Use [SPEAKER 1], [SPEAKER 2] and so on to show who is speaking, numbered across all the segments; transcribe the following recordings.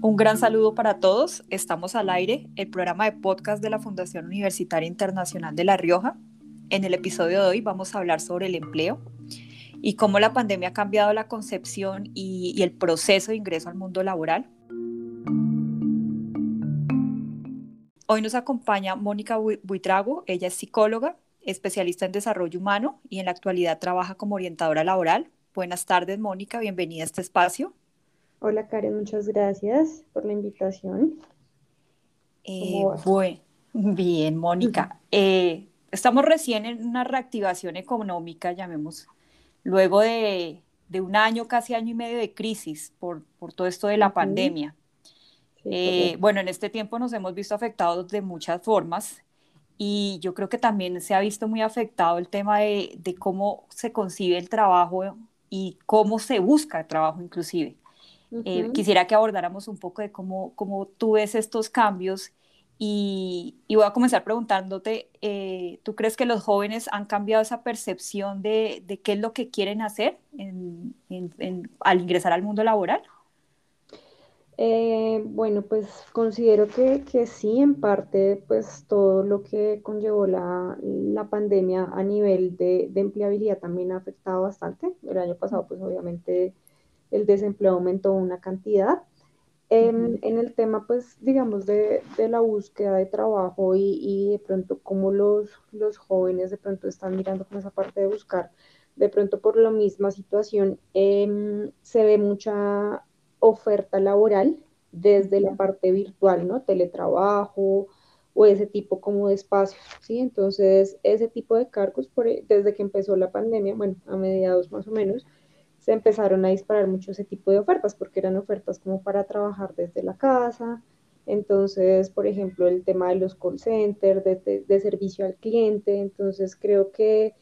[SPEAKER 1] Un gran saludo para todos. Estamos al aire, el programa de podcast de la Fundación Universitaria Internacional de La Rioja. En el episodio de hoy vamos a hablar sobre el empleo y cómo la pandemia ha cambiado la concepción y, el proceso de ingreso al mundo laboral. Hoy nos acompaña Mónica Buitrago, ella es psicóloga, especialista en desarrollo humano y en la actualidad trabaja como orientadora laboral. Buenas tardes, Mónica, bienvenida a este espacio.
[SPEAKER 2] Hola Karen, muchas gracias por la invitación.
[SPEAKER 1] Eh, bueno, bien, Mónica. Eh, estamos recién en una reactivación económica, llamemos, luego de, un año, casi año y medio de crisis por, todo esto de la pandemia. Eh, bueno, en este tiempo nos hemos visto afectados de muchas formas y yo creo que también se ha visto muy afectado el tema de, de cómo se concibe el trabajo y cómo se busca el trabajo inclusive. Eh, quisiera que abordáramos un poco de cómo, cómo tú ves estos cambios y, y voy a comenzar preguntándote, eh, ¿tú crees que los jóvenes han cambiado esa percepción de, de qué es lo que quieren hacer en, en, al ingresar al mundo laboral?
[SPEAKER 2] Eh, bueno, pues considero que, que, sí, en parte, pues todo lo que conllevó la, la pandemia a nivel de, de, empleabilidad también ha afectado bastante. El año pasado, pues obviamente el desempleo aumentó una cantidad. En, el tema, pues, digamos, de, la búsqueda de trabajo y, de pronto cómo los, los, jóvenes de pronto están mirando con esa parte de buscar, de pronto por la misma situación, em, se ve mucha oferta laboral desde la parte virtual, ¿no? Teletrabajo o ese tipo como de espacios, ¿sí? Entonces, ese tipo de cargos, por, desde que empezó la pandemia, bueno, a mediados más o menos, se empezaron a disparar mucho ese tipo de ofertas, porque eran ofertas como para trabajar desde la casa. Entonces, por ejemplo, el tema de los call centers, de, servicio al cliente. Entonces, creo que,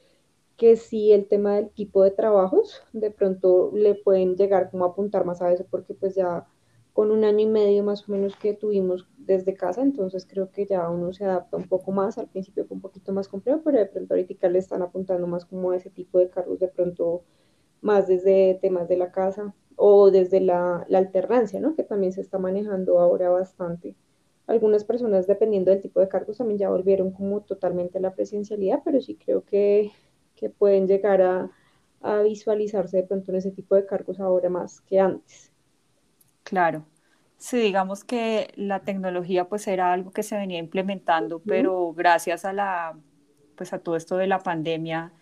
[SPEAKER 2] que sí, el tema del tipo de trabajos, de pronto le pueden llegar como a apuntar más a eso, porque pues ya con un año y medio más o menos que tuvimos desde casa, entonces creo que ya uno se adapta un poco más, al principio fue un poquito más complejo, pero de pronto ahorita le están apuntando más como a ese tipo de cargos de pronto más desde temas de la casa o desde la, alternancia, ¿no? Que también se está manejando ahora bastante. Algunas personas, dependiendo del tipo de cargos, también ya volvieron como totalmente a la presencialidad, pero sí creo que, pueden llegar a, visualizarse de pronto en ese tipo de cargos ahora más que antes.
[SPEAKER 1] Claro. Sí, digamos que la tecnología pues era algo que se venía implementando, pero gracias a la, pues a todo esto de la pandemia,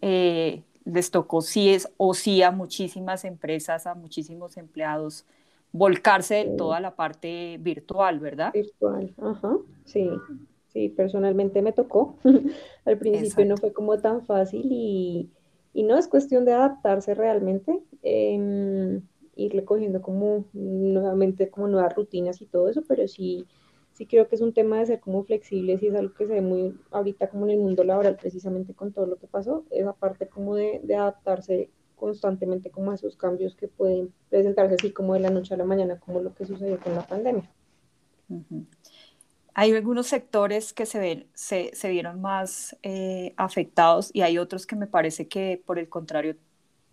[SPEAKER 1] eh, les tocó sí es o sí a muchísimas empresas, a muchísimos empleados volcarse de toda la parte virtual, ¿verdad?
[SPEAKER 2] Virtual, ajá, sí, sí, personalmente me tocó. Al principio no fue como tan fácil y, y, no es cuestión de adaptarse realmente, eh, irle cogiendo como nuevamente como nuevas rutinas y todo eso, pero sí sí creo que es un tema de ser como flexibles y es algo que se ve muy ahorita como en el mundo laboral precisamente con todo lo que pasó, esa parte como de, adaptarse constantemente como a esos cambios que pueden presentarse así como de la noche a la mañana, como lo que sucedió con la pandemia.
[SPEAKER 1] Hay algunos sectores que se, ven, se, se vieron más eh, afectados y hay otros que me parece que por el contrario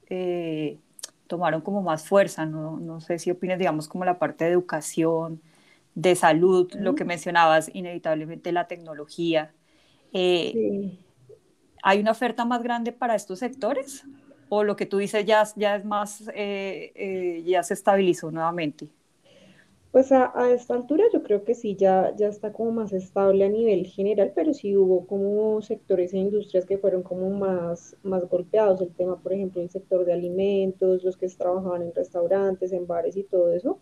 [SPEAKER 1] eh, tomaron como más fuerza, ¿no? no sé si opinas, digamos, como la parte de educación, de salud, lo que mencionabas, inevitablemente la tecnología. Eh, ¿Hay una oferta más grande para estos sectores? ¿O lo que tú dices ya, ya es más, eh, eh, ya se estabilizó nuevamente?
[SPEAKER 2] Pues a, esta altura yo creo que sí, ya, ya está como más estable a nivel general, pero sí hubo como sectores e industrias que fueron como más, más golpeados. El tema, por ejemplo, el sector de alimentos, los que trabajaban en restaurantes, en bares y todo eso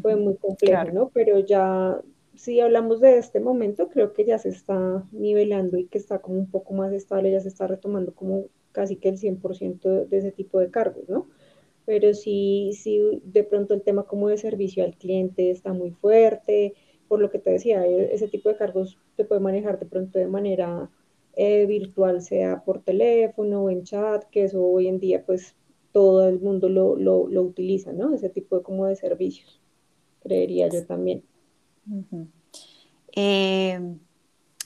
[SPEAKER 2] fue muy complejo, ¿no? Pero ya, si hablamos de este momento, creo que ya se está nivelando y que está como un poco más estable, ya se está retomando como casi que el 100% de ese tipo de cargos, ¿no? Pero sí, sí, de pronto el tema como de servicio al cliente está muy fuerte, por lo que te decía, e, ese tipo de cargos se puede manejar de pronto de manera eh, virtual, sea por teléfono o en chat, que eso hoy en día pues todo el mundo lo, lo, lo utiliza, ¿no? Ese tipo de como de servicios creería yo también.
[SPEAKER 1] Eh,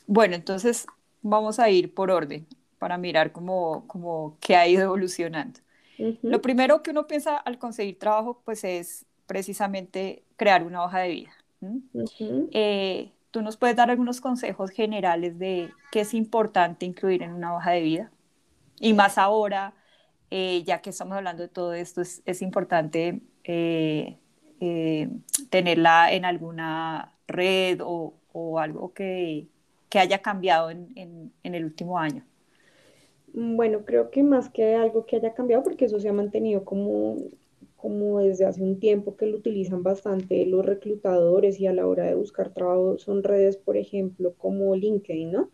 [SPEAKER 1] bueno, entonces vamos a ir por orden para mirar cómo, cómo qué ha ido evolucionando. Lo primero que uno piensa al conseguir trabajo, pues es precisamente crear una hoja de vida. Eh, ¿Tú nos puedes dar algunos consejos generales de qué es importante incluir en una hoja de vida? Y más ahora, eh, ya que estamos hablando de todo esto, es, importante eh, tenerla en alguna red o, algo que, haya cambiado en el último año.
[SPEAKER 2] Bueno, creo que más que algo que haya cambiado, porque eso se ha mantenido como, como desde hace un tiempo que lo utilizan bastante los reclutadores y a la hora de buscar trabajo, son redes, por ejemplo, como LinkedIn, ¿no?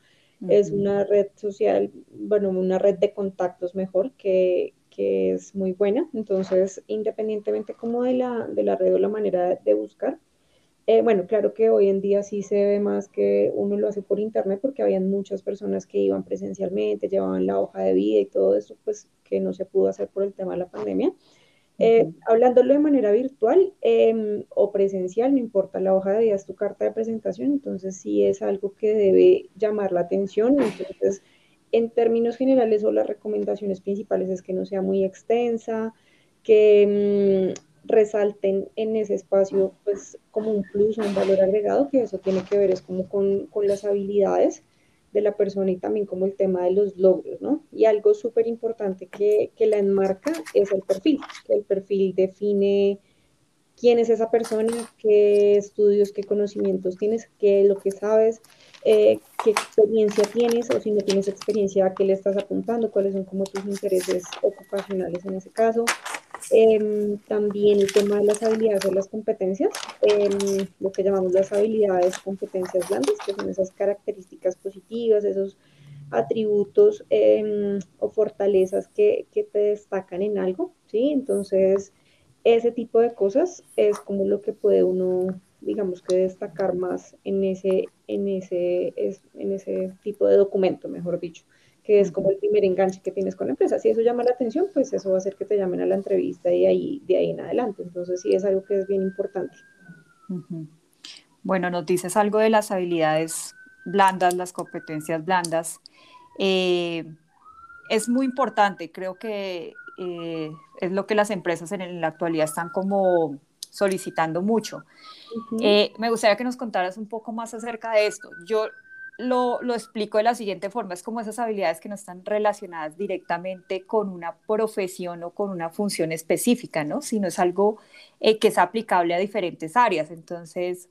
[SPEAKER 2] Es una red social, bueno, una red de contactos mejor que, que es muy buena. Entonces, independientemente como de la, de la red o la manera de buscar, eh, bueno, claro que hoy en día sí se ve más que uno lo hace por internet porque habían muchas personas que iban presencialmente, llevaban la hoja de vida y todo eso, pues que no se pudo hacer por el tema de la pandemia. Eh, hablándolo de manera virtual em, o presencial, no importa, la hoja de vida es tu carta de presentación, entonces sí es algo que debe llamar la atención. Entonces, en términos generales o las recomendaciones principales es que no sea muy extensa, que mm, resalten en ese espacio pues como un plus un valor agregado, que eso tiene que ver es como con, con las habilidades de la persona y también como el tema de los logros, ¿no? Y algo súper importante que, que, la enmarca es el perfil, el perfil define quién es esa persona, qué estudios, qué conocimientos tienes, qué lo que sabes, eh, qué experiencia tienes o si no tienes experiencia, a qué le estás apuntando, cuáles son como tus intereses ocupacionales en ese caso, Em, también el tema de las habilidades o las competencias, em, lo que llamamos las habilidades, competencias blandas, que son esas características positivas, esos atributos em, o fortalezas que, que, te destacan en algo, ¿sí? Entonces, ese tipo de cosas es como lo que puede uno, digamos que destacar más en ese, en ese, en ese tipo de documento, mejor dicho que es como el primer enganche que tienes con la empresa. Si eso llama la atención, pues eso va a hacer que te llamen a la entrevista y ahí, de ahí en adelante. Entonces sí es algo que es bien importante.
[SPEAKER 1] Bueno, nos dices algo de las habilidades blandas, las competencias blandas. Eh, es muy importante, creo que eh, es lo que las empresas en, la actualidad están como solicitando mucho. Eh, me gustaría que nos contaras un poco más acerca de esto. Yo lo, explico de la siguiente forma, es como esas habilidades que no están relacionadas directamente con una profesión o con una función específica, ¿no? Sino es algo eh, que es aplicable a diferentes áreas. Entonces,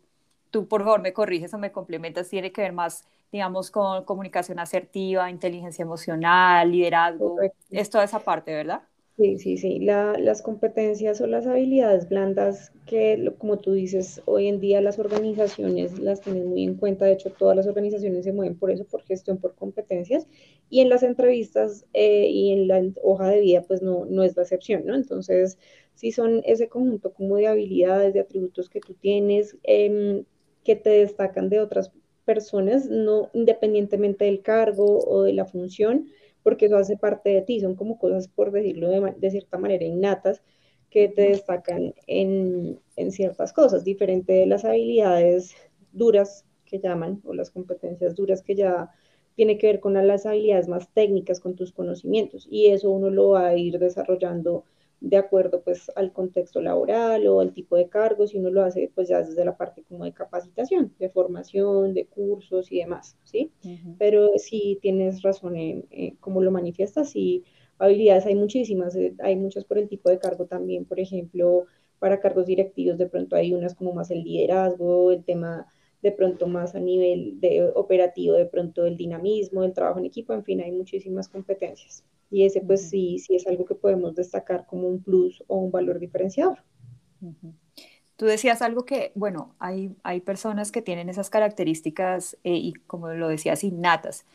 [SPEAKER 1] tú por favor me corriges o me complementas, tiene que ver más, digamos, con comunicación asertiva, inteligencia emocional, liderazgo, es toda esa parte, ¿verdad?
[SPEAKER 2] Sí, sí, sí. las competencias o las habilidades blandas que, como tú dices, hoy en día las organizaciones las tienen muy en cuenta. De hecho, todas las organizaciones se mueven por eso, por gestión, por competencias. Y en las entrevistas eh, y en la hoja de vida, pues no, no es la excepción, ¿no? Entonces, sí son ese conjunto como de habilidades, de atributos que tú tienes, em, que te destacan de otras personas, no independientemente del cargo o de la función porque eso hace parte de ti, son como cosas, por decirlo de, cierta manera, innatas, que te destacan en, en, ciertas cosas, diferente de las habilidades duras que llaman, o las competencias duras que ya tiene que ver con las habilidades más técnicas, con tus conocimientos, y eso uno lo va a ir desarrollando de acuerdo pues al contexto laboral o al tipo de cargos y uno lo hace pues ya desde la parte como de capacitación, de formación, de cursos y demás, ¿sí? Pero sí tienes razón en cómo lo manifiestas y habilidades hay muchísimas, eh, hay muchas por el tipo de cargo también, por ejemplo, para cargos directivos de pronto hay unas como más el liderazgo, el tema de pronto más a nivel de operativo, de pronto el dinamismo, el trabajo en equipo, en fin, hay muchísimas competencias. Y ese pues sí, sí es algo que podemos destacar como un plus o un valor diferenciador.
[SPEAKER 1] Tú decías algo que, bueno, hay, hay personas que tienen esas características eh, y como lo decías, innatas,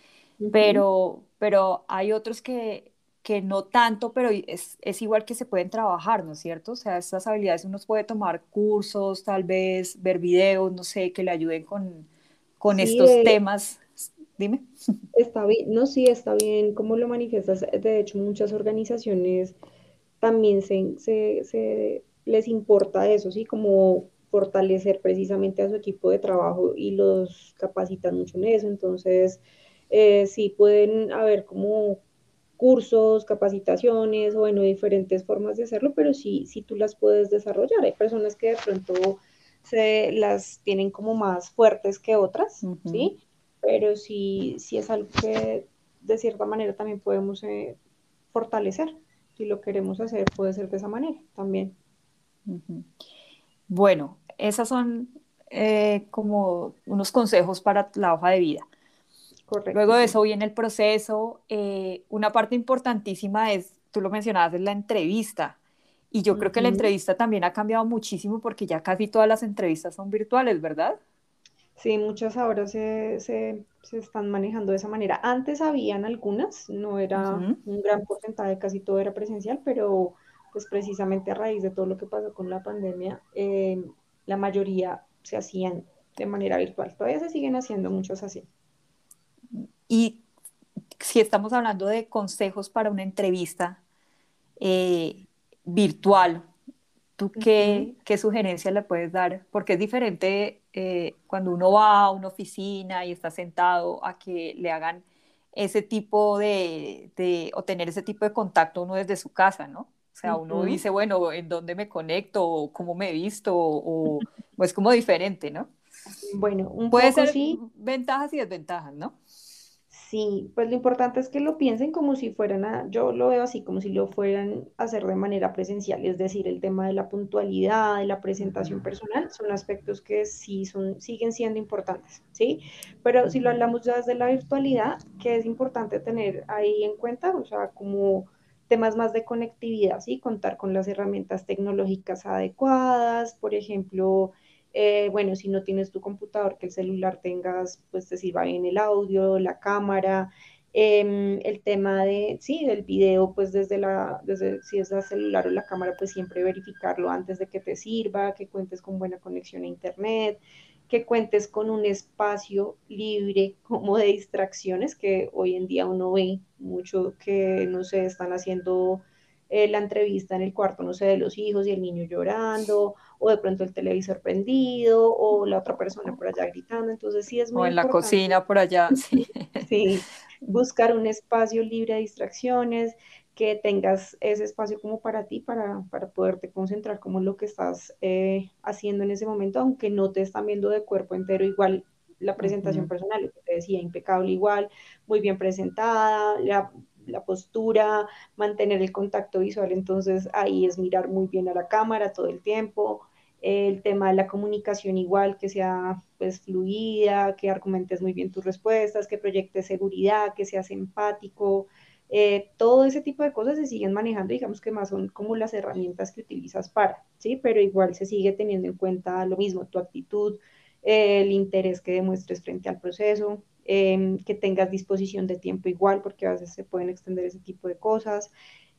[SPEAKER 1] pero, pero hay otros que, que no tanto, pero es, es, igual que se pueden trabajar, ¿no es cierto? O sea, estas habilidades uno puede tomar cursos, tal vez ver videos, no sé, que le ayuden con, con estos temas. Dime.
[SPEAKER 2] Está bien, no, sí, está bien cómo lo manifiestas. De hecho, muchas organizaciones también se, se, se les importa eso, ¿sí? Como fortalecer precisamente a su equipo de trabajo y los capacitan mucho en eso. Entonces, eh, sí pueden haber como cursos, capacitaciones, bueno, diferentes formas de hacerlo, pero sí, sí tú las puedes desarrollar. Hay personas que de pronto se las tienen como más fuertes que otras, ¿sí? Pero sí, sí es algo que de cierta manera también podemos eh, fortalecer. Si lo queremos hacer, puede ser de esa manera también.
[SPEAKER 1] Bueno, esas son eh, como unos consejos para la hoja de vida. Luego de eso viene el proceso. Eh, una parte importantísima es, tú lo mencionabas, es la entrevista. Y yo creo que la entrevista también ha cambiado muchísimo porque ya casi todas las entrevistas son virtuales, ¿verdad?
[SPEAKER 2] Sí, muchas ahora se, se, se están manejando de esa manera. Antes habían algunas, no era un gran porcentaje, casi todo era presencial, pero pues precisamente a raíz de todo lo que pasó con la pandemia, eh, la mayoría se hacían de manera virtual. Todavía se siguen haciendo muchos así.
[SPEAKER 1] Y si estamos hablando de consejos para una entrevista eh, virtual, ¿tú qué, qué, sugerencia le puedes dar? Porque es diferente eh, cuando uno va a una oficina y está sentado a que le hagan ese tipo de, de, o tener ese tipo de contacto uno desde su casa, ¿no? O sea, uno dice, bueno, ¿en dónde me conecto? O ¿Cómo me he visto? O, o es como diferente, ¿no?
[SPEAKER 2] Bueno, un
[SPEAKER 1] Puede
[SPEAKER 2] poco
[SPEAKER 1] ser
[SPEAKER 2] sí.
[SPEAKER 1] ventajas y desventajas, ¿no?
[SPEAKER 2] Sí, pues lo importante es que lo piensen como si fueran a, yo lo veo así, como si lo fueran a hacer de manera presencial, es decir, el tema de la puntualidad, de la presentación personal, son aspectos que sí son, siguen siendo importantes, ¿sí? Pero si lo hablamos ya desde la virtualidad, que es importante tener ahí en cuenta, o sea, como temas más de conectividad, ¿sí? Contar con las herramientas tecnológicas adecuadas, por ejemplo, eh, bueno, si no tienes tu computador, que el celular tengas, pues te sirva bien el audio, la cámara, em, el tema de, sí, del video, pues desde la, desde, si es el celular o la cámara, pues siempre verificarlo antes de que te sirva, que cuentes con buena conexión a internet, que cuentes con un espacio libre como de distracciones, que hoy en día uno ve mucho que, no sé, están haciendo eh, la entrevista en el cuarto, no sé, de los hijos y el niño llorando, o de pronto el televisor prendido, o la otra persona por allá gritando. Entonces sí es muy
[SPEAKER 1] O en la cocina por allá, sí.
[SPEAKER 2] sí, buscar un espacio libre de distracciones, que tengas ese espacio como para ti, para, para poderte concentrar como en lo que estás eh, haciendo en ese momento, aunque no te están viendo de cuerpo entero, igual la presentación personal, lo que te decía, impecable igual, muy bien presentada, la la postura, mantener el contacto visual, entonces ahí es mirar muy bien a la cámara todo el tiempo, el tema de la comunicación igual, que sea pues fluida, que argumentes muy bien tus respuestas, que proyectes seguridad, que seas empático, eh, todo ese tipo de cosas se siguen manejando, digamos que más son como las herramientas que utilizas para, ¿sí? Pero igual se sigue teniendo en cuenta lo mismo, tu actitud, el interés que demuestres frente al proceso, Em, que tengas disposición de tiempo igual, porque a veces se pueden extender ese tipo de cosas.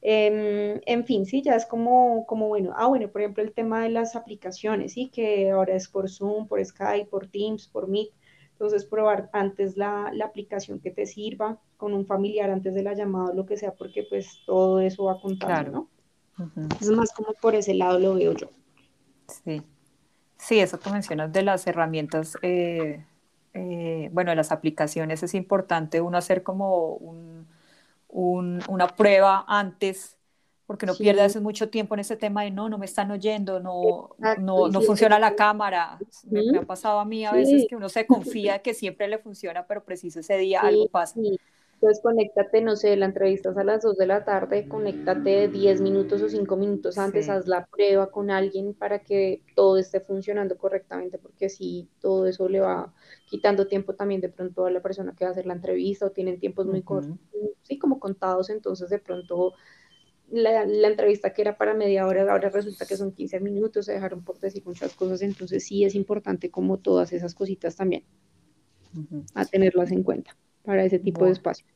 [SPEAKER 2] Em, en fin, sí, ya es como, como bueno. Ah, bueno, por ejemplo, el tema de las aplicaciones, sí, que ahora es por Zoom, por Skype, por Teams, por Meet. Entonces, probar antes la, la aplicación que te sirva con un familiar antes de la llamada o lo que sea, porque pues todo eso va contando, ¿no? Es más como por ese lado lo veo yo.
[SPEAKER 1] Sí. Sí, eso que mencionas de las herramientas eh, eh, bueno, en las aplicaciones es importante uno hacer como una prueba antes, porque no pierde hace mucho tiempo en ese tema de no, no me están oyendo, no, no, no funciona la cámara. Me, ha pasado a mí a veces que uno se confía que siempre le funciona, pero preciso ese día algo pasa.
[SPEAKER 2] Entonces, conéctate, no sé, la entrevista es a las 2 de la tarde, conéctate 10 minutos o 5 minutos antes, haz la prueba con alguien para que todo esté funcionando correctamente, porque si todo eso le va quitando tiempo también de pronto a la persona que va a hacer la entrevista o tienen tiempos muy cortos, sí, como contados, entonces de pronto la, entrevista que era para media hora, ahora resulta que son 15 minutos, se dejaron por decir muchas cosas, entonces sí es importante como todas esas cositas también, a tenerlas en cuenta para ese tipo de espacios.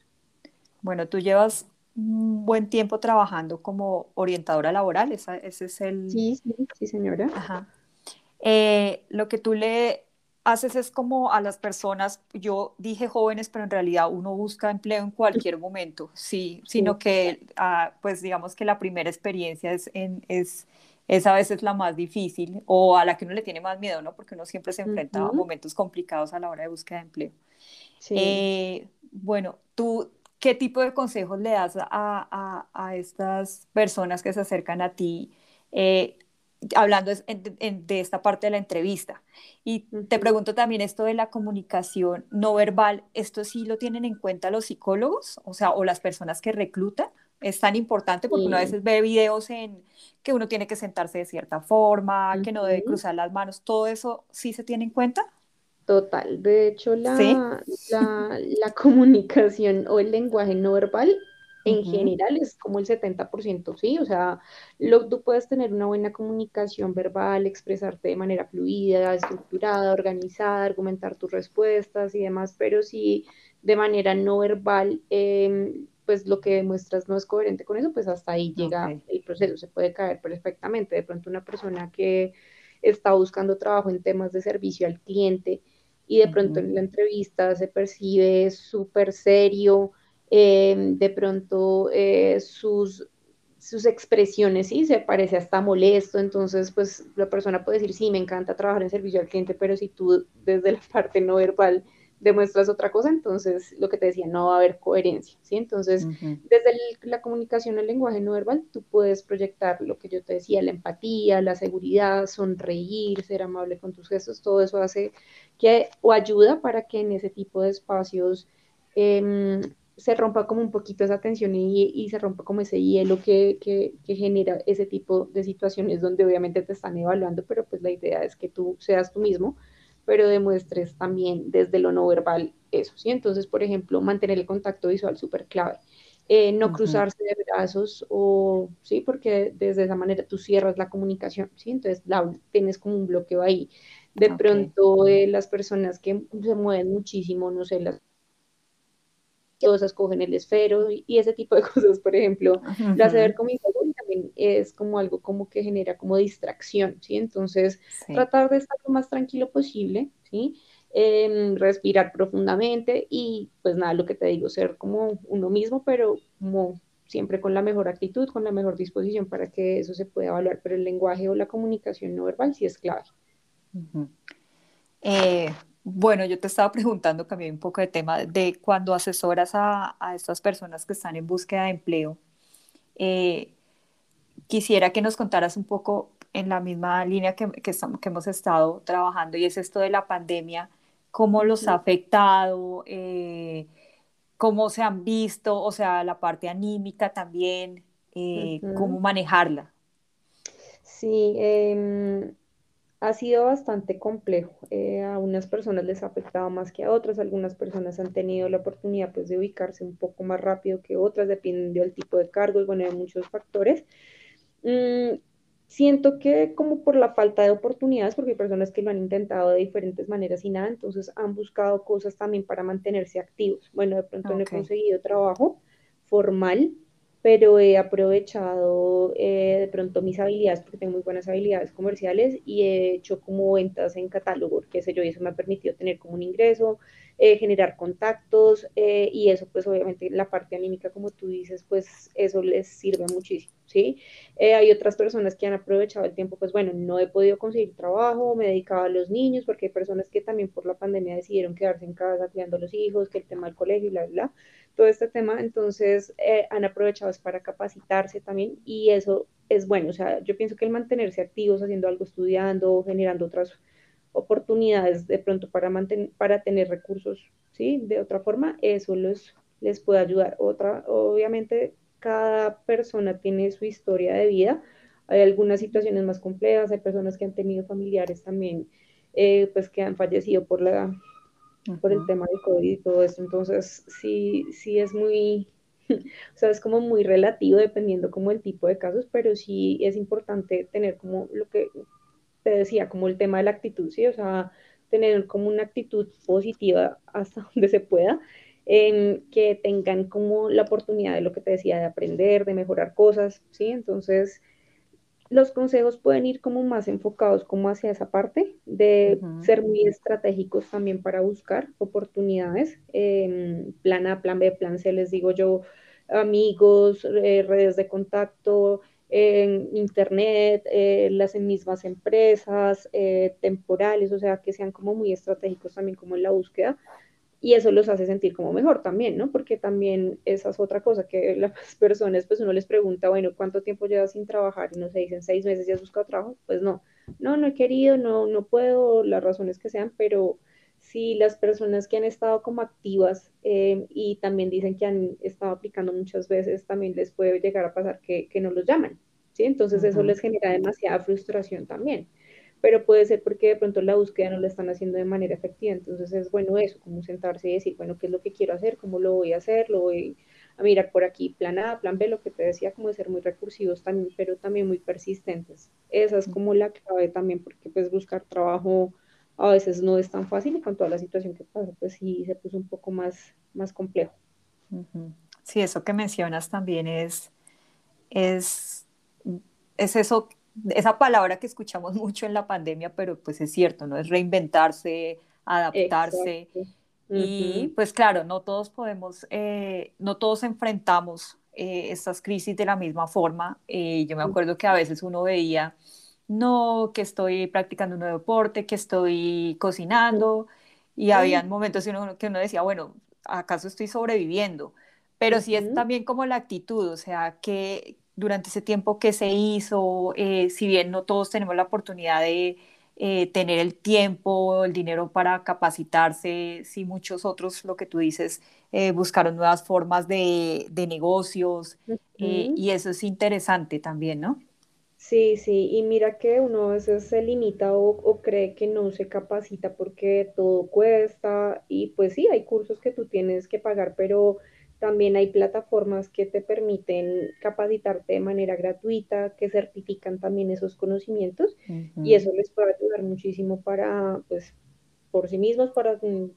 [SPEAKER 1] Bueno, tú llevas un buen tiempo trabajando como orientadora laboral, ese es el...
[SPEAKER 2] Sí, sí, sí señora.
[SPEAKER 1] Ajá. Eh, lo que tú le haces es como a las personas, yo dije jóvenes, pero en realidad uno busca empleo en cualquier momento, sí, sino que, ah, pues digamos que la primera experiencia es, en, es, es a veces la más difícil o a la que uno le tiene más miedo, ¿no? Porque uno siempre se enfrenta a momentos complicados a la hora de búsqueda de empleo. Eh, bueno, tú ¿qué tipo de consejos le das a, a, estas personas que se acercan a ti? Eh, hablando de, esta parte de la entrevista. Y te pregunto también esto de la comunicación no verbal, ¿esto sí lo tienen en cuenta los psicólogos? O sea, o las personas que reclutan. Es tan importante porque uno a veces ve videos en que uno tiene que sentarse de cierta forma, que no debe cruzar las manos. ¿Todo eso sí se tiene en cuenta?
[SPEAKER 2] Total. De hecho, la, la, la comunicación o el lenguaje no verbal en general es como el 70%, ¿sí? O sea, lo, tú puedes tener una buena comunicación verbal, expresarte de manera fluida, estructurada, organizada, argumentar tus respuestas y demás, pero si de manera no verbal, em, pues lo que demuestras no es coherente con eso, pues hasta ahí llega el proceso, se puede caer perfectamente. De pronto una persona que está buscando trabajo en temas de servicio al cliente y de pronto en la entrevista se percibe súper serio, Em, de pronto eh, sus, sus expresiones, ¿sí? Se parece hasta molesto, entonces pues la persona puede decir, sí, me encanta trabajar en servicio al cliente, pero si tú desde la parte no verbal demuestras otra cosa, entonces lo que te decía, no va a haber coherencia, ¿sí? Entonces, desde la comunicación, el lenguaje no verbal, tú puedes proyectar lo que yo te decía, la empatía, la seguridad, sonreír, ser amable con tus gestos, todo eso hace que, o ayuda para que en ese tipo de espacios eh, se rompa como un poquito esa tensión y, se rompa como ese hielo que, que, genera ese tipo de situaciones donde obviamente te están evaluando, pero pues la idea es que tú seas tú mismo, pero demuestres también desde lo no verbal eso, ¿sí? Entonces, por ejemplo, mantener el contacto visual súper clave. Eh, no cruzarse de brazos o, sí, porque desde esa manera tú cierras la comunicación, ¿sí? Entonces la, tienes como un bloqueo ahí. De pronto, eh, las personas que se mueven muchísimo, no sé, las todos escogen el esfero y, ese tipo de cosas, por ejemplo, lo hace ver como inseguro también es como algo como que genera como distracción, ¿sí? Entonces, tratar de estar lo más tranquilo posible, ¿sí? Em, respirar profundamente y pues nada, lo que te digo, ser como uno mismo, pero como siempre con la mejor actitud, con la mejor disposición para que eso se pueda evaluar, pero el lenguaje o la comunicación no verbal sí es clave.
[SPEAKER 1] Bueno, yo te estaba preguntando, cambié un poco de tema, de cuando asesoras a, estas personas que están en búsqueda de empleo. Eh, quisiera que nos contaras un poco en la misma línea que, que, hemos estado trabajando y es esto de la pandemia, cómo los ha afectado, eh, cómo se han visto, o sea, la parte anímica también, eh, cómo manejarla.
[SPEAKER 2] Sí, em, ha sido bastante complejo. Eh, a unas personas les ha afectado más que a otras, algunas personas han tenido la oportunidad pues, de ubicarse un poco más rápido que otras, dependiendo del tipo de cargos, bueno, de muchos factores. Mm, siento que como por la falta de oportunidades, porque hay personas que lo han intentado de diferentes maneras y nada, entonces han buscado cosas también para mantenerse activos. Bueno, de pronto no he conseguido trabajo formal, pero he aprovechado eh, de pronto mis habilidades, porque tengo muy buenas habilidades comerciales, y he hecho como ventas en catálogo, qué sé yo, y eso me ha permitido tener como un ingreso, eh, generar contactos, eh, y eso pues obviamente la parte anímica, como tú dices, pues eso les sirve muchísimo, ¿sí? hay otras personas que han aprovechado el tiempo, pues bueno, no he podido conseguir trabajo, me dedicaba a los niños, porque hay personas que también por la pandemia decidieron quedarse en casa criando a los hijos, que el tema del colegio y bla, bla, todo este tema, entonces eh, han aprovechado para capacitarse también y eso es bueno, o sea, yo pienso que el mantenerse activos, haciendo algo, estudiando, generando otras oportunidades de pronto para, mantener, para tener recursos, ¿sí? De otra forma, eso los, les puede ayudar. Otra, obviamente, cada persona tiene su historia de vida, hay algunas situaciones más complejas, hay personas que han tenido familiares también, eh, pues que han fallecido por la por el tema del COVID y todo esto. Entonces, sí, sí es muy, o sea, es como muy relativo dependiendo como el tipo de casos, pero sí es importante tener como lo que te decía, como el tema de la actitud, sí, o sea, tener como una actitud positiva hasta donde se pueda, en que tengan como la oportunidad de lo que te decía, de aprender, de mejorar cosas, sí, entonces los consejos pueden ir como más enfocados como hacia esa parte de ser muy estratégicos también para buscar oportunidades, em, plan A, plan B, plan C, les digo yo, amigos, eh, redes de contacto, en internet, eh, las mismas empresas, eh, temporales, o sea, que sean como muy estratégicos también como en la búsqueda y eso los hace sentir como mejor también, ¿no? Porque también esa es otra cosa que las personas, pues uno les pregunta, bueno, ¿cuánto tiempo llevas sin trabajar? Y no se dicen seis meses y has buscado trabajo, pues no, no, no he querido, no, no puedo, las razones que sean, pero si las personas que han estado como activas eh, y también dicen que han estado aplicando muchas veces, también les puede llegar a pasar que, que no los llaman, ¿sí? Entonces eso les genera demasiada frustración también pero puede ser porque de pronto la búsqueda no la están haciendo de manera efectiva. Entonces es bueno eso, como sentarse y decir, bueno, ¿qué es lo que quiero hacer? ¿Cómo lo voy a hacer? Lo voy a mirar por aquí, plan A, plan B, lo que te decía, como de ser muy recursivos también, pero también muy persistentes. Esa es como la clave también, porque pues buscar trabajo a veces no es tan fácil y con toda la situación que pasa, pues sí se puso un poco más, más complejo.
[SPEAKER 1] Sí, eso que mencionas también es, es, es eso esa palabra que escuchamos mucho en la pandemia, pero pues es cierto, ¿no? Es reinventarse, adaptarse. Y pues claro, no todos podemos, eh, no todos enfrentamos eh, estas crisis de la misma forma. Eh, yo me acuerdo que a veces uno veía, no, que estoy practicando un nuevo deporte, que estoy cocinando, y había momentos en uno, que uno decía, bueno, ¿acaso estoy sobreviviendo? Pero sí es también como la actitud, o sea, que, durante ese tiempo que se hizo, eh, si bien no todos tenemos la oportunidad de eh, tener el tiempo, el dinero para capacitarse, sí muchos otros, lo que tú dices, eh, buscaron nuevas formas de, de negocios y eso es interesante también, ¿no?
[SPEAKER 2] Sí, sí, y mira que uno a veces se limita o, o, cree que no se capacita porque todo cuesta y pues sí, hay cursos que tú tienes que pagar, pero también hay plataformas que te permiten capacitarte de manera gratuita, que certifican también esos conocimientos y eso les puede ayudar muchísimo para, pues, por sí mismos, para, mm,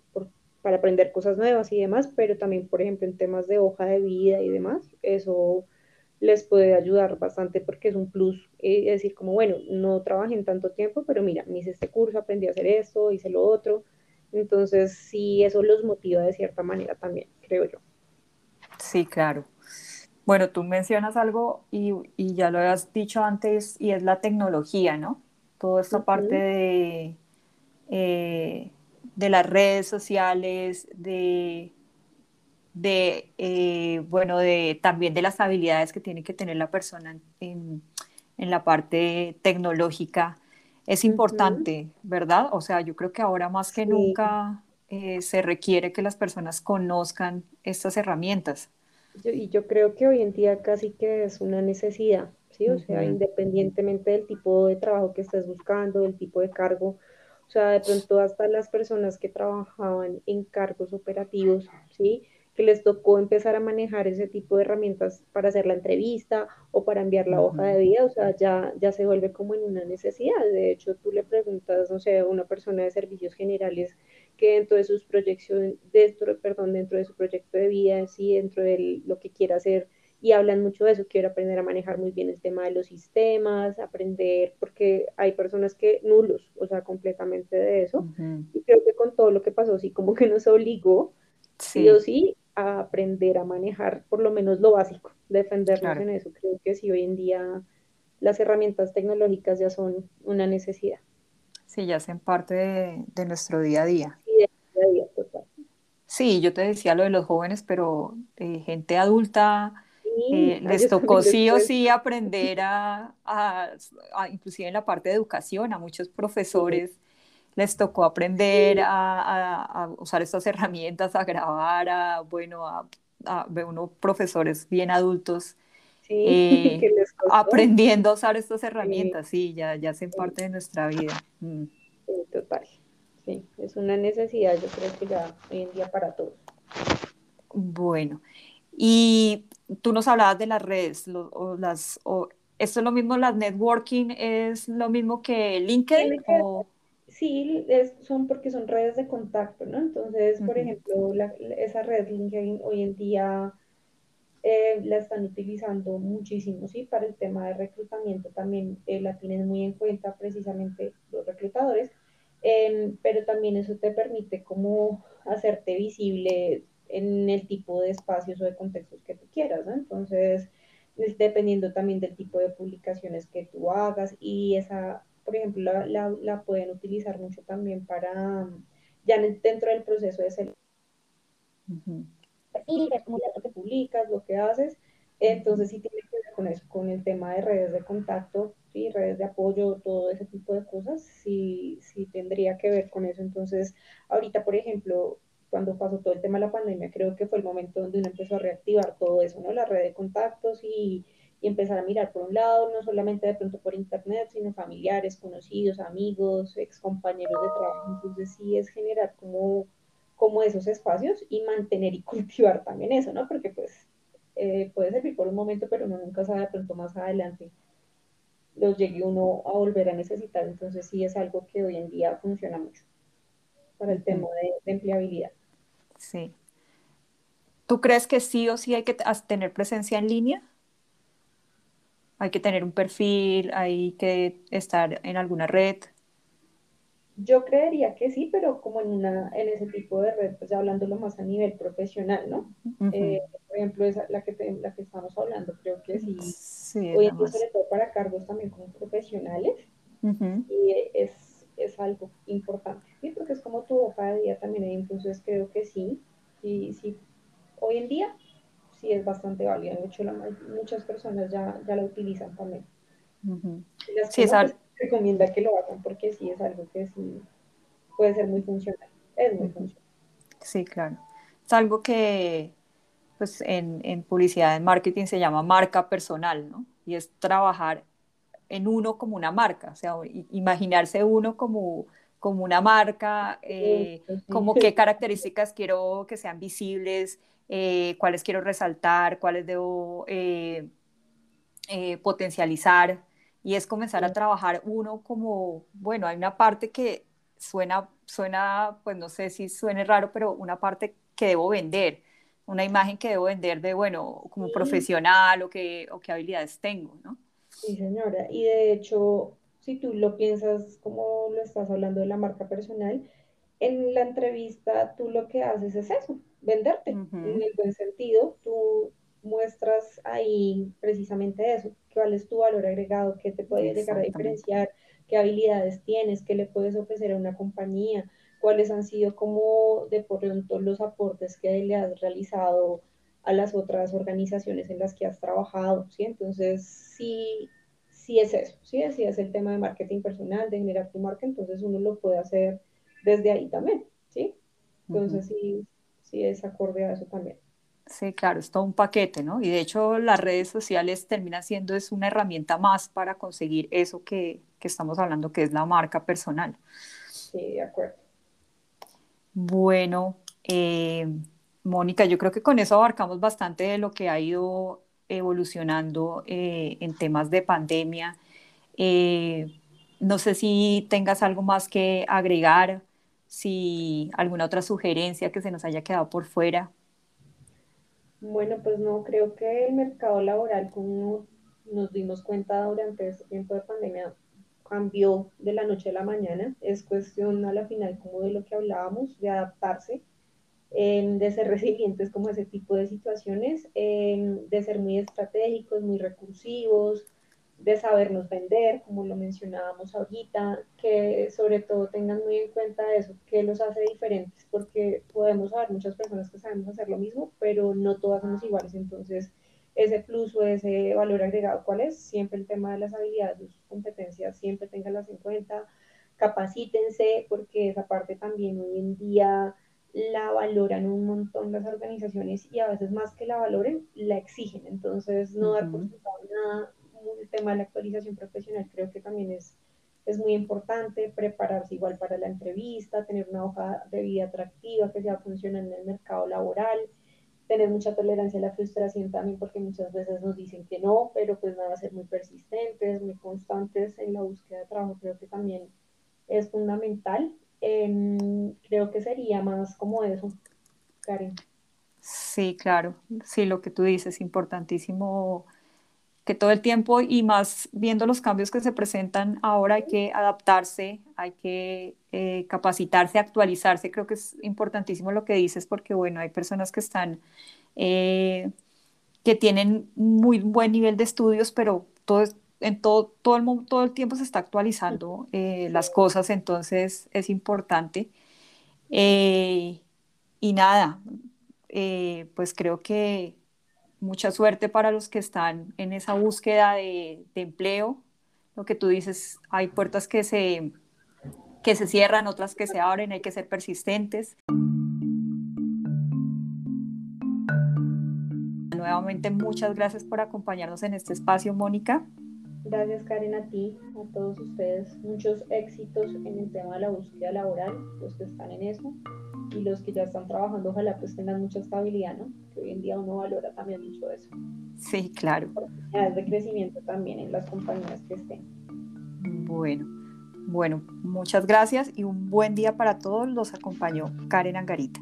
[SPEAKER 2] para aprender cosas nuevas y demás, pero también, por ejemplo, en temas de hoja de vida y demás, eso les puede ayudar bastante porque es un plus, es decir, como, bueno, no trabajé en tanto tiempo, pero mira, me hice este curso, aprendí a hacer esto, hice lo otro, entonces sí, eso los motiva de cierta manera también, creo yo.
[SPEAKER 1] Sí, claro. Bueno, tú mencionas algo y, ya lo has dicho antes y es la tecnología, ¿no? Toda esta parte de, eh, de las redes sociales, de, de eh, bueno, de, también de las habilidades que tiene que tener la persona en, la parte tecnológica. Es importante, ¿verdad? O sea, yo creo que ahora más que nunca eh, se requiere que las personas conozcan estas herramientas.
[SPEAKER 2] Y yo creo que hoy en día casi que es una necesidad, ¿sí? O sea, independientemente del tipo de trabajo que estés buscando, del tipo de cargo, o sea, de pronto hasta las personas que trabajaban en cargos operativos, ¿sí? que les tocó empezar a manejar ese tipo de herramientas para hacer la entrevista o para enviar la hoja de vida, o sea, ya, ya se vuelve como en una necesidad. De hecho, tú le preguntas, no sé, a una persona de servicios generales que dentro de sus proyecciones, dentro, perdón, dentro de su proyecto de vida, sí, dentro de lo que quiera hacer, y hablan mucho de eso, quiero aprender a manejar muy bien el tema de los sistemas, aprender, porque hay personas que nulos, o sea, completamente de eso, y creo que con todo lo que pasó, sí, como que nos obligó, sí, o sí, a aprender a manejar por lo menos lo básico, defendernos en eso. Creo que sí, hoy en día las herramientas tecnológicas ya son una necesidad.
[SPEAKER 1] Sí, ya hacen parte de, nuestro día a día. Sí, día a total. Sí, yo te decía lo de los jóvenes, pero eh, gente adulta, eh, les tocó sí o sí aprender a, a, inclusive en la parte de educación, a muchos profesores les tocó aprender a, usar estas herramientas, a grabar, a, bueno, a, a unos profesores bien adultos eh, aprendiendo a usar estas herramientas, sí, ya, ya hacen parte de nuestra vida.
[SPEAKER 2] Mm. total, sí, es una necesidad, yo creo que ya hoy en día para todos.
[SPEAKER 1] Bueno, y tú nos hablabas de las redes, o las, o, ¿esto es lo mismo, las networking es lo mismo que LinkedIn? O...
[SPEAKER 2] Sí, son porque son redes de contacto, ¿no? Entonces, por ejemplo, esa red LinkedIn hoy en día eh, la están utilizando muchísimo, ¿sí? Para el tema de reclutamiento también eh, la tienen muy en cuenta precisamente los reclutadores, em, pero también eso te permite como hacerte visible en el tipo de espacios o de contextos que tú quieras, ¿no? Entonces, dependiendo también del tipo de publicaciones que tú hagas y esa por ejemplo, la, la, pueden utilizar mucho también para, ya dentro del proceso de selección, es como lo que publicas, lo que haces. Entonces sí tiene que ver con eso, con el tema de redes de contacto y redes de apoyo, todo ese tipo de cosas, sí, sí tendría que ver con eso. Entonces, ahorita, por ejemplo, cuando pasó todo el tema de la pandemia, creo que fue el momento donde uno empezó a reactivar todo eso, ¿no? La red de contactos y, y empezar a mirar por un lado, no solamente de pronto por internet, sino familiares, conocidos, amigos, ex compañeros de trabajo. Entonces sí es generar como, como esos espacios y mantener y cultivar también eso, ¿no? Porque pues eh, puede servir por un momento, pero uno nunca sabe de pronto más adelante los llegue uno a volver a necesitar. Entonces sí es algo que hoy en día funciona mucho para el tema de, empleabilidad.
[SPEAKER 1] Sí. ¿Tú crees que sí o sí hay que tener presencia en línea? Hay que tener un perfil, hay que estar en alguna red.
[SPEAKER 2] Yo creería que sí, pero como en una, en ese tipo de red, pues ya hablándolo más a nivel profesional, ¿no? Eh, por ejemplo, esa, la que la que estamos hablando, creo que sí. sí Hoy en día, sobre todo para cargos también como profesionales, y es, es, algo importante, ¿sí? Porque es como tu hoja de día también, entonces creo que sí, sí, sí. Hoy en día sí es bastante válida, de hecho muchas personas ya, ya la utilizan también. sí, es algo recomienda que lo hagan porque sí es algo que sí puede ser muy funcional. Es muy funcional.
[SPEAKER 1] Sí, claro. Es algo que pues en, en publicidad, en marketing se llama marca personal, ¿no? Y es trabajar en uno como una marca, o sea, imaginarse uno como, como una marca, eh, como qué características quiero que sean visibles, eh, cuáles quiero resaltar, cuáles debo eh, potencializar. Y es comenzar a trabajar uno como, bueno, hay una parte que suena, suena, pues no sé si suene raro, pero una parte que debo vender, una imagen que debo vender de, bueno, como profesional o qué, o qué habilidades tengo, ¿no?
[SPEAKER 2] Sí, señora. Y de hecho, si tú lo piensas como lo estás hablando de la marca personal, en la entrevista tú lo que haces es eso, venderte, en el buen sentido, tú muestras ahí precisamente eso, cuál es tu valor agregado, qué te puede llegar a diferenciar, qué habilidades tienes, qué le puedes ofrecer a una compañía, cuáles han sido como de pronto los aportes que le has realizado a las otras organizaciones en las que has trabajado, ¿sí? Entonces, sí, sí es eso, ¿sí? Sí es el tema de marketing personal, de generar tu marca, entonces uno lo puede hacer desde ahí también, ¿sí? Entonces, sí, sí es acorde a eso también.
[SPEAKER 1] Sí, claro, es todo un paquete, ¿no? Y de hecho las redes sociales terminan siendo es una herramienta más para conseguir eso que, estamos hablando, que es la marca personal.
[SPEAKER 2] Sí, de acuerdo.
[SPEAKER 1] Bueno, eh, Mónica, yo creo que con eso abarcamos bastante de lo que ha ido evolucionando eh, en temas de pandemia. Eh, no sé si tengas algo más que agregar, si alguna otra sugerencia que se nos haya quedado por fuera.
[SPEAKER 2] Bueno, pues no, creo que el mercado laboral, como nos dimos cuenta durante este tiempo de pandemia, cambió de la noche a la mañana. Es cuestión a la final como de lo que hablábamos, de adaptarse, em, de ser resilientes como ese tipo de situaciones, em, de ser muy estratégicos, muy recursivos, de sabernos vender, como lo mencionábamos ahorita, que sobre todo tengan muy en cuenta eso, que los hace diferentes, porque podemos haber muchas personas que sabemos hacer lo mismo, pero no todas somos iguales, entonces ese plus o ese valor agregado, ¿cuál es? Siempre el tema de las habilidades, de sus competencias, siempre tenganlas en cuenta, capacítense, porque esa parte también hoy en día la valoran un montón las organizaciones y a veces más que la valoren, la exigen, entonces no dar por sentado nada el tema de la actualización profesional creo que también es, es muy importante, prepararse igual para la entrevista, tener una hoja de vida atractiva que sea funcional en el mercado laboral, tener mucha tolerancia a la frustración también, porque muchas veces nos dicen que no, pero pues nada, ser muy persistentes, muy constantes en la búsqueda de trabajo, creo que también es fundamental. Em, creo que sería más como eso, Karen.
[SPEAKER 1] Sí, claro, sí, lo que tú dices, importantísimo que todo el tiempo y más viendo los cambios que se presentan ahora hay que adaptarse, hay que eh, capacitarse, actualizarse. Creo que es importantísimo lo que dices porque, bueno, hay personas que están, eh, que tienen muy buen nivel de estudios, pero todo, en todo, todo, el, todo el tiempo se está actualizando eh, las cosas, entonces es importante. y nada, pues creo que mucha suerte para los que están en esa búsqueda de, empleo. Lo que tú dices, hay puertas que se, que se cierran, otras que se abren, hay que ser persistentes. Nuevamente, muchas gracias por acompañarnos en este espacio, Mónica.
[SPEAKER 2] Gracias Karen a ti, a todos ustedes. Muchos éxitos en el tema de la búsqueda laboral, los que están en eso y los que ya están trabajando, ojalá pues tengan mucha estabilidad, ¿no? Que hoy en día uno valora también mucho eso.
[SPEAKER 1] Sí, claro.
[SPEAKER 2] Oportunidades de crecimiento también en las compañías que estén.
[SPEAKER 1] Bueno, bueno, muchas gracias y un buen día para todos. Los acompañó Karen Angarita.